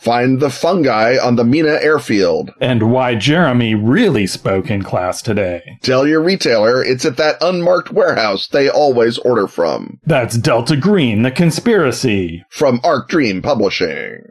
Find the fungi on the Mina airfield. And why Jeremy really spoke in class today. Tell your retailer it's at that unmarked warehouse they always order from. That's Delta Green, the conspiracy. From Arc Dream Publishing.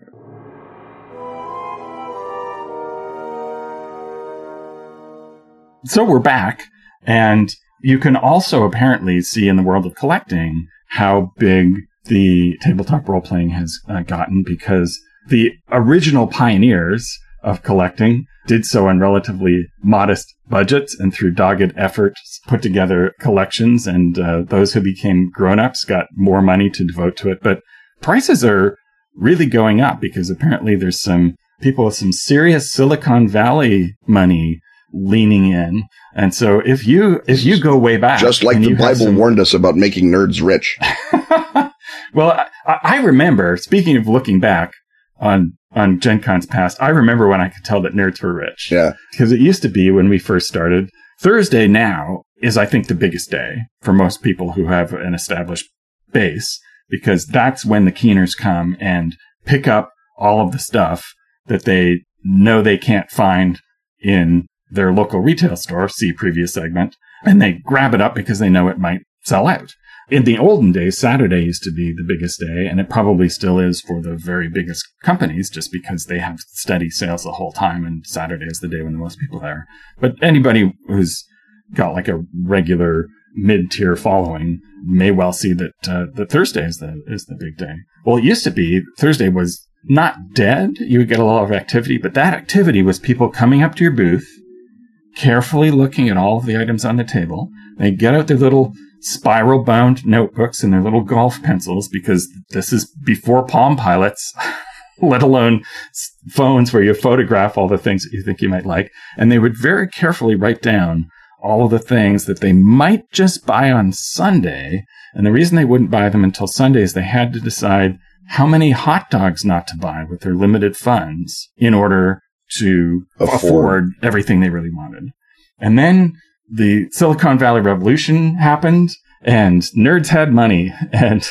So we're back, and you can also apparently see in the world of collecting how big the tabletop role playing has uh, gotten because the original pioneers of collecting did so on relatively modest budgets and through dogged efforts put together collections and uh, those who became grown-ups got more money to devote to it. But prices are really going up because apparently there's some people with some serious silicon valley money leaning in. And so if you if you go way back just like the bible some... warned us about making nerds rich (laughs) well I, I remember speaking of looking back on on Gen Con's past, I remember when I could tell that nerds were rich. Yeah. Because it used to be when we first started. Thursday now is, I think, the biggest day for most people who have an established base, because that's when the keeners come and pick up all of the stuff that they know they can't find in their local retail store, see previous segment, and they grab it up because they know it might sell out. In the olden days, Saturday used to be the biggest day, and it probably still is for the very biggest companies just because they have steady sales the whole time, and Saturday is the day when the most people are. But anybody who's got like a regular mid-tier following may well see that uh, Thursday is the is the big day. Well, it used to be Thursday was not dead. You would get a lot of activity, but that activity was people coming up to your booth, carefully looking at all of the items on the table. They get out their little spiral bound notebooks and their little golf pencils because this is before Palm Pilots, (laughs) let alone phones where you photograph all the things that you think you might like. And they would very carefully write down all of the things that they might just buy on Sunday. And the reason they wouldn't buy them until Sunday is they had to decide how many hot dogs not to buy with their limited funds in order to afford, afford everything they really wanted. And then the Silicon Valley Revolution happened and nerds had money (laughs) and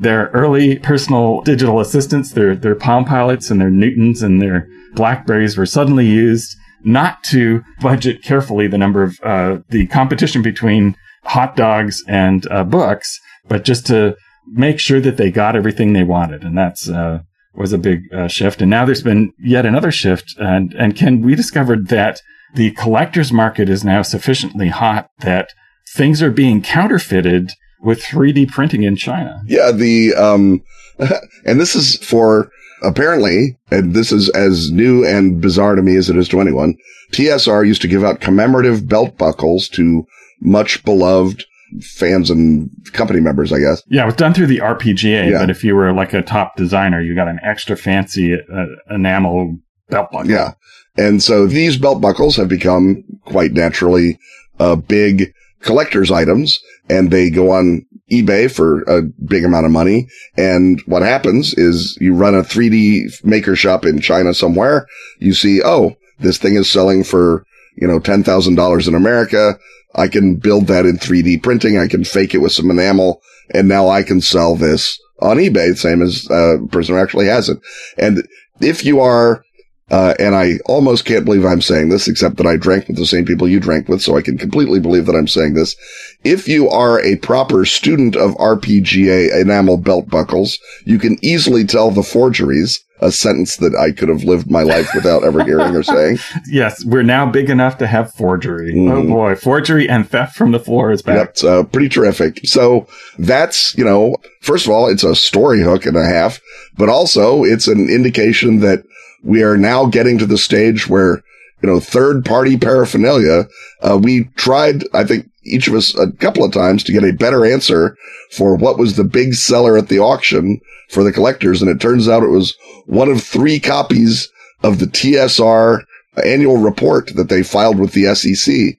their early personal digital assistants, their, their Palm Pilots and their Newtons and their Blackberries were suddenly used not to budget carefully the number of uh, the competition between hot dogs and uh, books, but just to make sure that they got everything they wanted. And that's, uh, was a big uh, shift. And now there's been yet another shift. And, and Ken, we discovered that the collector's market is now sufficiently hot that things are being counterfeited with 3D printing in China. Yeah, the um (laughs) and this is for apparently, and this is as new and bizarre to me as it is to anyone. TSR used to give out commemorative belt buckles to much beloved fans and company members, I guess. Yeah, it was done through the RPGA, yeah. but if you were like a top designer, you got an extra fancy uh, enamel belt buckle. Yeah. And so these belt buckles have become quite naturally uh, big collector's items and they go on eBay for a big amount of money. And what happens is you run a 3D maker shop in China somewhere. You see, oh, this thing is selling for, you know, $10,000 in America. I can build that in 3D printing. I can fake it with some enamel and now I can sell this on eBay, same as uh, a person who actually has it. And if you are Uh, and I almost can't believe I'm saying this, except that I drank with the same people you drank with, so I can completely believe that I'm saying this. If you are a proper student of RPGA enamel belt buckles, you can easily tell the forgeries, a sentence that I could have lived my life without ever hearing or saying. (laughs) Yes, we're now big enough to have forgery. Oh Mhm. boy, forgery and theft from the floor is back. Yep, it's uh, pretty terrific. So that's, you know, first of all, it's a story hook and a half, but also it's an indication that we are now getting to the stage where, you know, third party paraphernalia, uh, we tried, I think each of us a couple of times to get a better answer for what was the big seller at the auction for the collectors. And it turns out it was one of three copies of the TSR annual report that they filed with the SEC.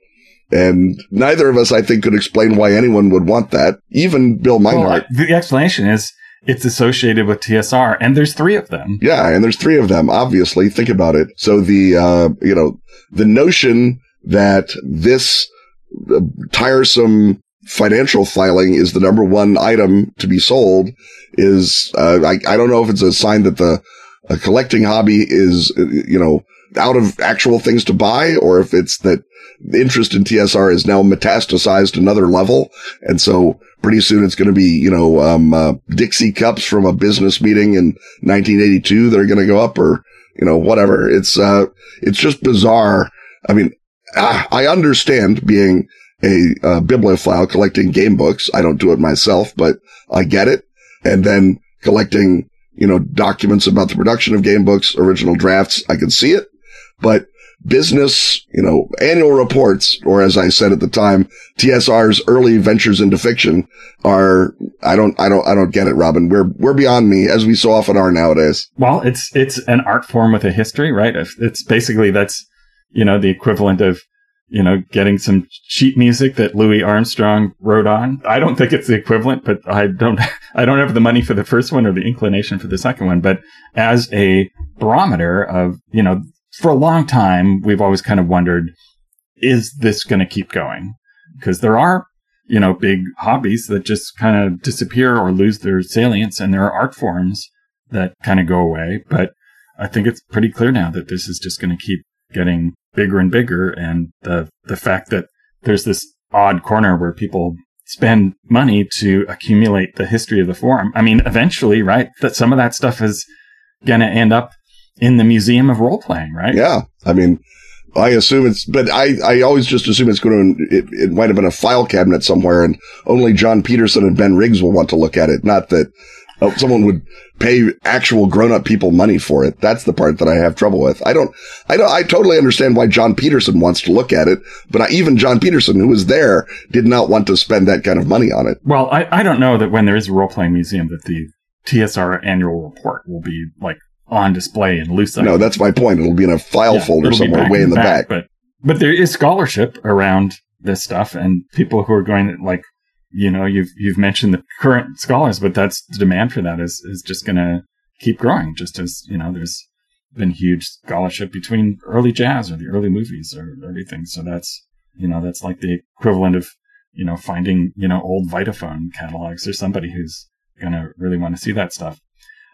And neither of us, I think, could explain why anyone would want that. Even Bill Well, Meinhardt. the explanation is it's associated with TSR, and there's three of them. Yeah, and there's three of them, obviously. Think about it. So the, uh, you know, the notion that this uh, tiresome financial filing is the number one item to be sold is, uh, I, I don't know if it's a sign that the collecting hobby is, uh, you know, out of actual things to buy or if it's that the interest in TSR is now metastasized another level. And so pretty soon it's going to be, you know, um, uh, Dixie cups from a business meeting in 1982 that are going to go up or, you know, whatever. It's, uh, it's just bizarre. I mean, I understand being a, bibliophile collecting game books. I don't do it myself, but I get it. And then collecting, you know, documents about the production of game books, original drafts. I can see it, but business, you know, annual reports, or as I said at the time, TSR's early ventures into fiction are, I don't, I don't, I don't get it, Robin. We're, we're beyond me as we so often are nowadays. Well, it's it's an art form with a history, right? It's basically that's you know the equivalent of you know getting some sheet music that Louis Armstrong wrote on. I don't think it's the equivalent, but I don't (laughs) I don't have the money for the first one or the inclination for the second one. But as a barometer of you know for a long time we've always kind of wondered is this going to keep going because there are you know big hobbies that just kind of disappear or lose their salience and there are art forms that kind of go away. But I think it's pretty clear now that this is just going to keep getting bigger and bigger. And the, the fact that there's this odd corner where people spend money to accumulate the history of the forum. I mean, eventually, right? That some of that stuff is going to end up in the museum of role playing, right? Yeah. I mean, I assume it's, but I, I always just assume it's going to, it, it might have been a file cabinet somewhere and only Jon Peterson and Ben Riggs will want to look at it. Not that uh, someone would pay actual grown up people money for it. That's the part that I have trouble with. I don't, I don't, I totally understand why Jon Peterson wants to look at it, but I, even Jon Peterson, who was there, did not want to spend that kind of money on it. Well, I, I don't know that when there is a role playing museum that the TSR annual report will be like on display in Lucite. No, that's my point. It'll be in a file Yeah, folder somewhere way in the back. But but there is scholarship around this stuff, and people who are going to like, you know, you've you've mentioned the current scholars, but that's the demand for that is is just going to keep growing. Just as you know, there's been huge scholarship between early jazz or the early movies or everything. So that's you know that's like the equivalent of you know finding you know old Vitaphone catalogs or somebody who's going to really want to see that stuff.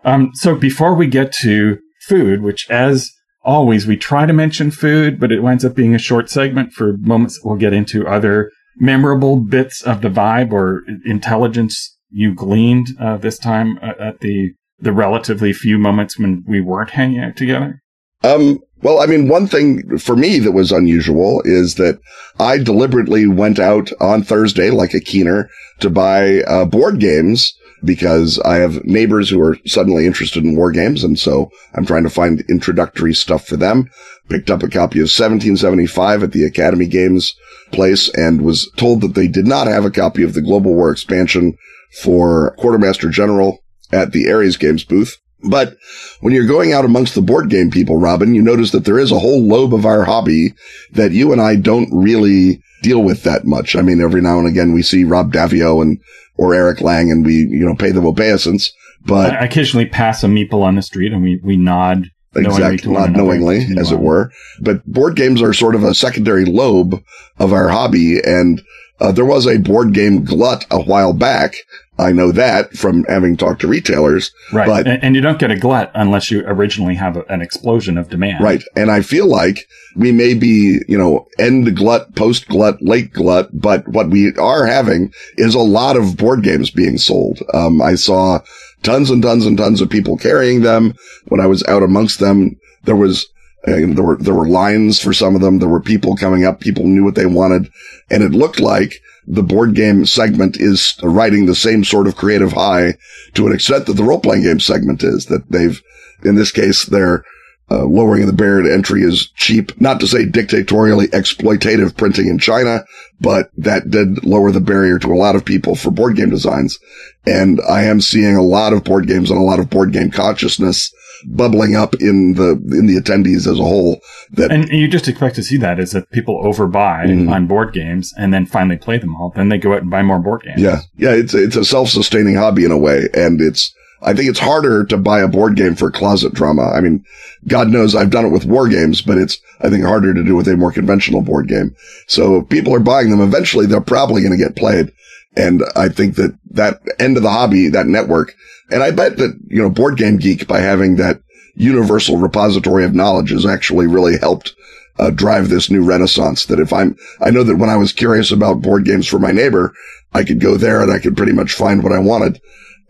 Um, so before we get to food, which as always we try to mention food, but it winds up being a short segment for moments we'll get into other memorable bits of the vibe or intelligence you gleaned uh, this time uh, at the the relatively few moments when we weren't hanging out together. Um, well, I mean, one thing for me that was unusual is that I deliberately went out on Thursday, like a keener, to buy uh, board games because I have neighbors who are suddenly interested in war games. And so I'm trying to find introductory stuff for them. Picked up a copy of 1775 at the Academy Games place and was told that they did not have a copy of the Global War expansion for Quartermaster General at the Ares Games booth. But when you're going out amongst the board game people, Robin, you notice that there is a whole lobe of our hobby that you and I don't really deal with that much. I mean, every now and again we see Rob Daviau and or Eric Lang and we, you know, pay them obeisance, but I occasionally pass a meeple on the street and we, we nod exactly, not another knowingly, as it were. But board games are sort of a secondary lobe of our hobby. And Uh, there was a board game glut a while back. I know that from having talked to retailers. Right. But, and, and you don't get a glut unless you originally have a, an explosion of demand. right. And I feel like we may be, you know, end glut, post glut, late glut, but what we are having is a lot of board games being sold. Um, I saw tons and tons and tons of people carrying them when I was out amongst them. There was, there were, there were lines for some of them. There were people coming up. People knew what they wanted. And it looked like the board game segment is riding the same sort of creative high to an extent that the role playing game segment is that they've, in this case, they're uh, lowering the barrier to entry is cheap. Not to say dictatorially exploitative printing in China, but that did lower the barrier to a lot of people for board game designs. And I am seeing a lot of board games and a lot of board game consciousness bubbling up in the, in the attendees as a whole that And you just expect to see that is that people overbuy Mhm. on board games and then finally play them all. Then they go out and buy more board games. Yeah. Yeah. It's, it's a self-sustaining hobby in a way. And it's, I think it's harder to buy a board game for closet drama. I mean, God knows I've done it with war games, but it's, I think harder to do with a more conventional board game. So if people are buying them, eventually they're probably going to get played. And I think that that end of the hobby, that network, and I bet that, you know, Board Game Geek by having that universal repository of knowledge has actually really helped uh, drive this new renaissance that if I'm, I know that when I was curious about board games for my neighbor, I could go there and I could pretty much find what I wanted.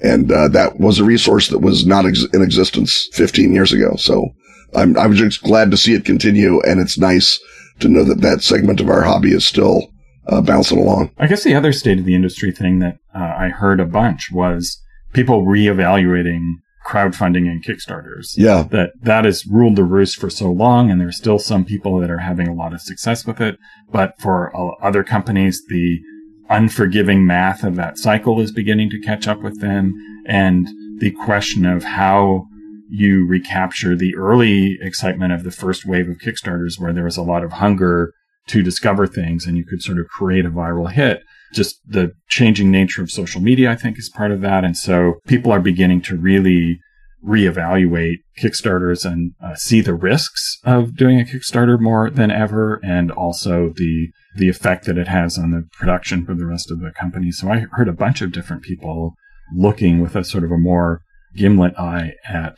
And, uh, that was a resource that was not ex- in existence 15 years ago. So I'm, I'm just glad to see it continue. And it's nice to know that that segment of our hobby is still, uh, bouncing along. I guess the other state of the industry thing that uh, I heard a bunch was people reevaluating crowdfunding and Kickstarters. Yeah. That that has ruled the roost for so long, and there's still some people that are having a lot of success with it. But for uh, other companies, the unforgiving math of that cycle is beginning to catch up with them, and the question of how you recapture the early excitement of the first wave of Kickstarters, where there was a lot of hunger to discover things, and you could sort of create a viral hit just the changing nature of social media, I think, is part of that. And so people are beginning to really reevaluate Kickstarters and uh, see the risks of doing a Kickstarter more than ever, and also the the effect that it has on the production for the rest of the company. So I heard a bunch of different people looking with a sort of a more gimlet eye at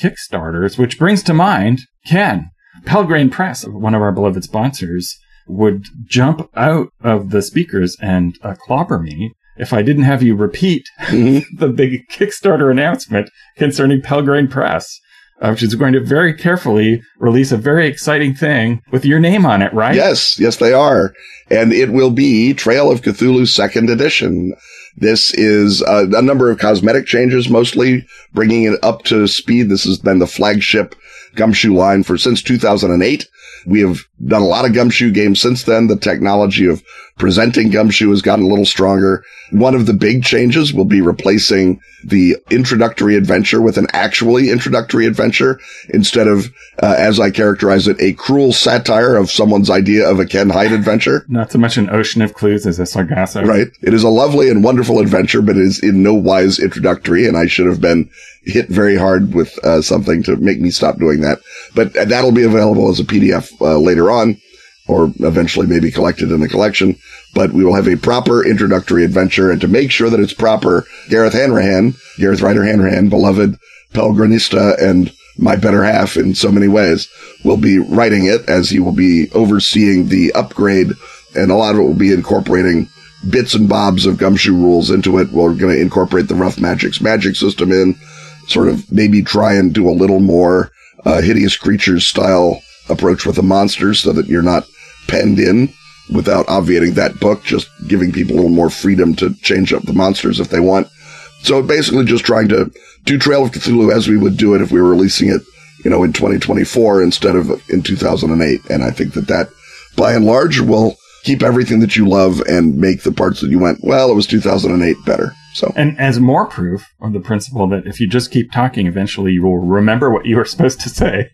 Kickstarters, which brings to mind Ken Pelgrane Press, one of our beloved sponsors would jump out of the speakers and uh, clobber me if I didn't have you repeat Mhm. (laughs) the big Kickstarter announcement concerning Pelgrane Press, uh, which is going to very carefully release a very exciting thing with your name on it, right? Yes, yes, they are. And it will be Trail of Cthulhu second edition. This is uh, a number of cosmetic changes, mostly bringing it up to speed. This has been the flagship gumshoe line for since 2008. We have done a lot of gumshoe games since then. The technology of presenting gumshoe has gotten a little stronger. One of the big changes will be replacing the introductory adventure with an actually introductory adventure instead of, uh, as I characterize it, a cruel satire of someone's idea of a Ken Hite adventure. (laughs) Not so much an ocean of clues as a Sargasso. Right. It is a lovely and wonderful adventure, but it is in no wise introductory. And I should have been hit very hard with uh, something to make me stop doing that. But that'll be available as a PDF uh, later on, or eventually maybe collected in a collection. But we will have a proper introductory adventure. And to make sure that it's proper, Gareth Hanrahan, Gareth Ryder Hanrahan, beloved Pelgranista and my better half in so many ways, will be writing it as he will be overseeing the upgrade. And a lot of it will be incorporating bits and bobs of gumshoe rules into it. We're going to incorporate the rough magicks magic system in, sort of maybe try and do a little more uh, hideous creatures style approach with the monsters so that you're not penned in without obviating that book, just giving people a little more freedom to change up the monsters if they want. So basically just trying to do Trail of Cthulhu as we would do it if we were releasing it, you know, in 2024 instead of in 2008. And I think that that by and large will keep everything that you love and make the parts that you went, well, it was 2008 better. So And as more proof of the principle that if you just keep talking, eventually you will remember what you were supposed to say.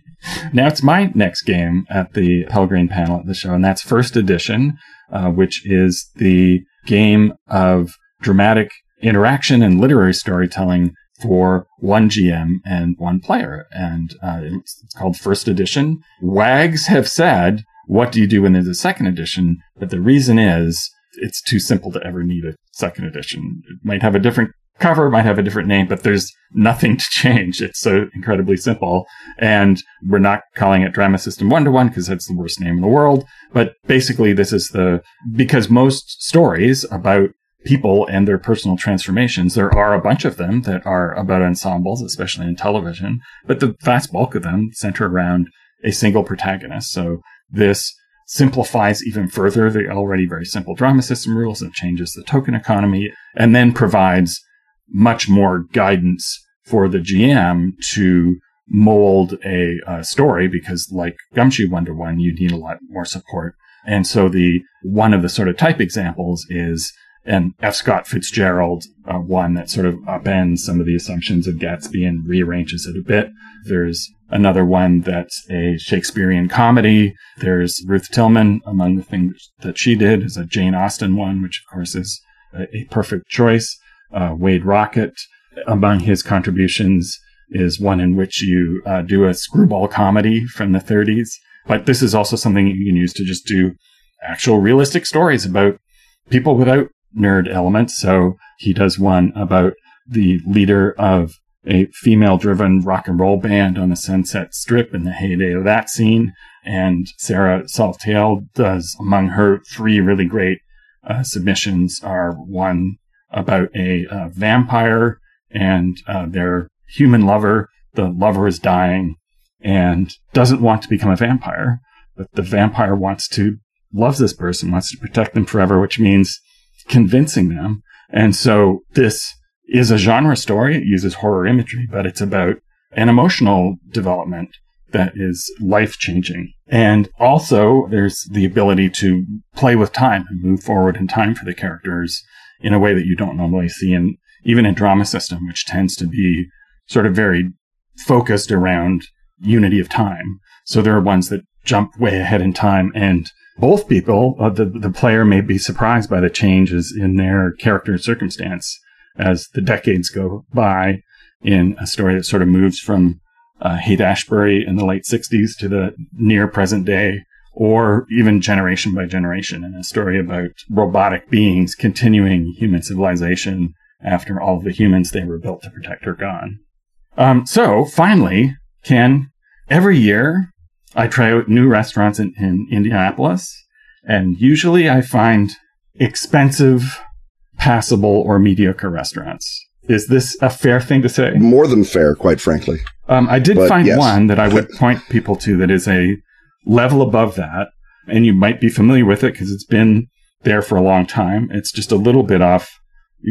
Now it's my next game at the Pelgrane panel at the show, and that's First Edition, uh, which is the game of dramatic interaction and literary storytelling for one GM and one player. And uh, it's, it's called First Edition. WAGs have said, what do you do when there's a second edition? But the reason is it's too simple to ever need a second edition. It might have a different cover, might have a different name, but there's nothing to change. It's so incredibly simple. And we're not calling it Drama System One to One because that's the worst name in the world. But basically, this is the, because most stories about people and their personal transformations, there are a bunch of them that are about ensembles, especially in television, but the vast bulk of them center around a single protagonist. So this simplifies even further the already very simple drama system rules and changes the token economy and then provides much more guidance for the GM to mold a, a story because like Gumshoe One to One, you need a lot more support. And so the one of the sort of type examples is an F. Scott Fitzgerald uh, one that sort of upends some of the assumptions of Gatsby and rearranges it a bit. There's another one that's a Shakespearean comedy. There's Ruth Tillman among the things that she did is a Jane Austen one, which of course is a, a perfect choice. Uh, Wade Rockett among his contributions is one in which you uh, do a screwball comedy from the 30s. But this is also something you can use to just do actual realistic stories about people without nerd elements. So he does one about the leader of a female driven rock and roll band on the Sunset Strip in the heyday of that scene. And Sarah Saltael does among her three really great uh, submissions are one about a uh, vampire and uh, their human lover. The lover is dying and doesn't want to become a vampire, but the vampire wants to, love this person, wants to protect them forever, which means convincing them. And so this is a genre story. It uses horror imagery, but it's about an emotional development that is life changing. And also there's the ability to play with time and move forward in time for the characters in a way that you don't normally see in even in drama system, which tends to be sort of very focused around unity of time. So there are ones that jump way ahead in time and both people, uh, the, the player may be surprised by the changes in their character and circumstance as the decades go by in a story that sort of moves from uh, Haight Ashbury in the late 60s to the near present day, or even generation by generation in a story about robotic beings continuing human civilization after all the humans they were built to protect are gone. Um, so finally, Ken, every year I try out new restaurants in, in Indianapolis, and usually I find expensive, passable, or mediocre restaurants. Is this a fair thing to say? More than fair, quite frankly. Um, I did But find yes. one that I would (laughs) point people to that is a level above that, and you might be familiar with it because it's been there for a long time. It's just a little bit off.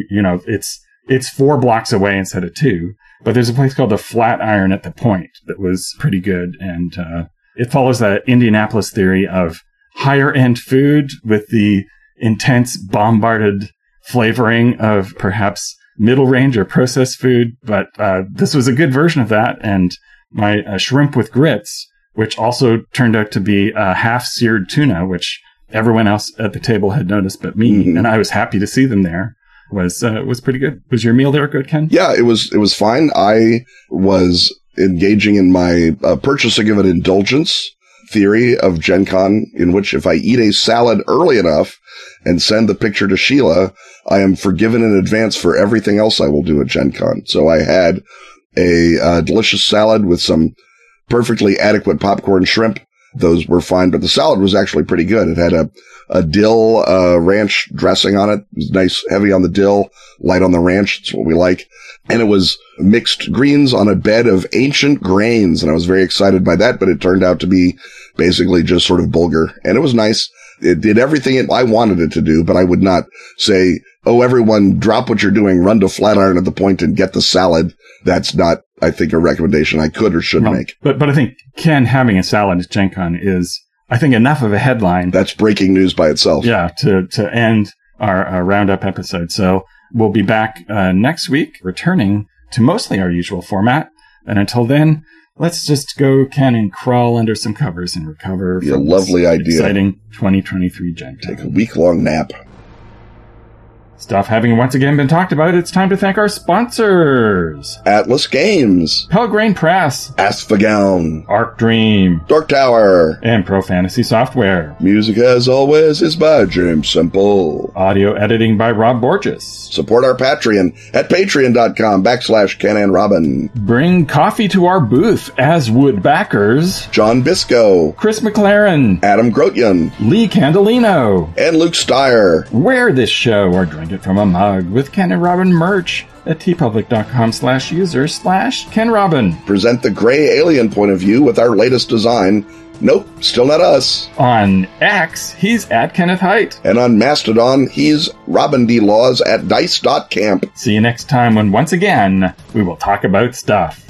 You know, it's it's four blocks away instead of two. But there's a place called the Flatiron at the Point that was pretty good, and uh, it follows that Indianapolis theory of higher end food with the intense bombarded flavoring of perhaps middle range or processed food. But uh, this was a good version of that, and my uh, shrimp with grits, which also turned out to be a half seared tuna, which everyone else at the table had noticed but me, Mhm. and I was happy to see them there. Was uh, was pretty good. Was your meal there good, Ken? Yeah, it was it was fine. I was engaging in my uh, purchasing of an indulgence theory of Gen Con, in which if I eat a salad early enough and send the picture to Sheila, I am forgiven in advance for everything else I will do at Gen Con. So I had a uh, delicious salad with some perfectly adequate popcorn shrimp. Those were fine, but the salad was actually pretty good. It had a, a dill, uh, ranch dressing on it. It was nice, heavy on the dill, light on the ranch. It's what we like. And it was mixed greens on a bed of ancient grains. And I was very excited by that, but it turned out to be basically just sort of bulgur and it was nice. It did everything it, I wanted it to do, but I would not say, Oh, everyone drop what you're doing, run to Flatiron at the point and get the salad. That's not, I think, a recommendation I could or should Well, make. But but I think Ken having a salad at Gen Con is I think enough of a headline That's breaking news by itself. yeah to to end our, our roundup episode so we'll be back uh, next week returning to mostly our usual format and until then let's just go ken and crawl under some covers and recover Yeah, lovely idea. exciting 2023 gen Take a week long nap. Stuff having once again been talked about, it's time to thank our sponsors Atlas Games, Pelgrane Press, Askfageln, Arc Dream, Dark Tower. and Pro Fantasy Software. Music, as always, is by James Semple. Audio editing by Rob Borges. Support our Patreon at patreon.com backslash Ken and Robin. Bring coffee to our booth as would backers John Bisco, Chris McLaren, Adam Grotyan, Lee Candelino. and Luke Steyer. Wear this show or drink it from a mug with Ken and Robin merch at teepublic.com slash user slash Ken Robin. Present the gray alien point of view with our latest design. Nope, still not us. On X, he's at Kenneth Hite. And on Mastodon, he's Robin D. Laws at dice.camp. See you next time when once again we will talk about stuff.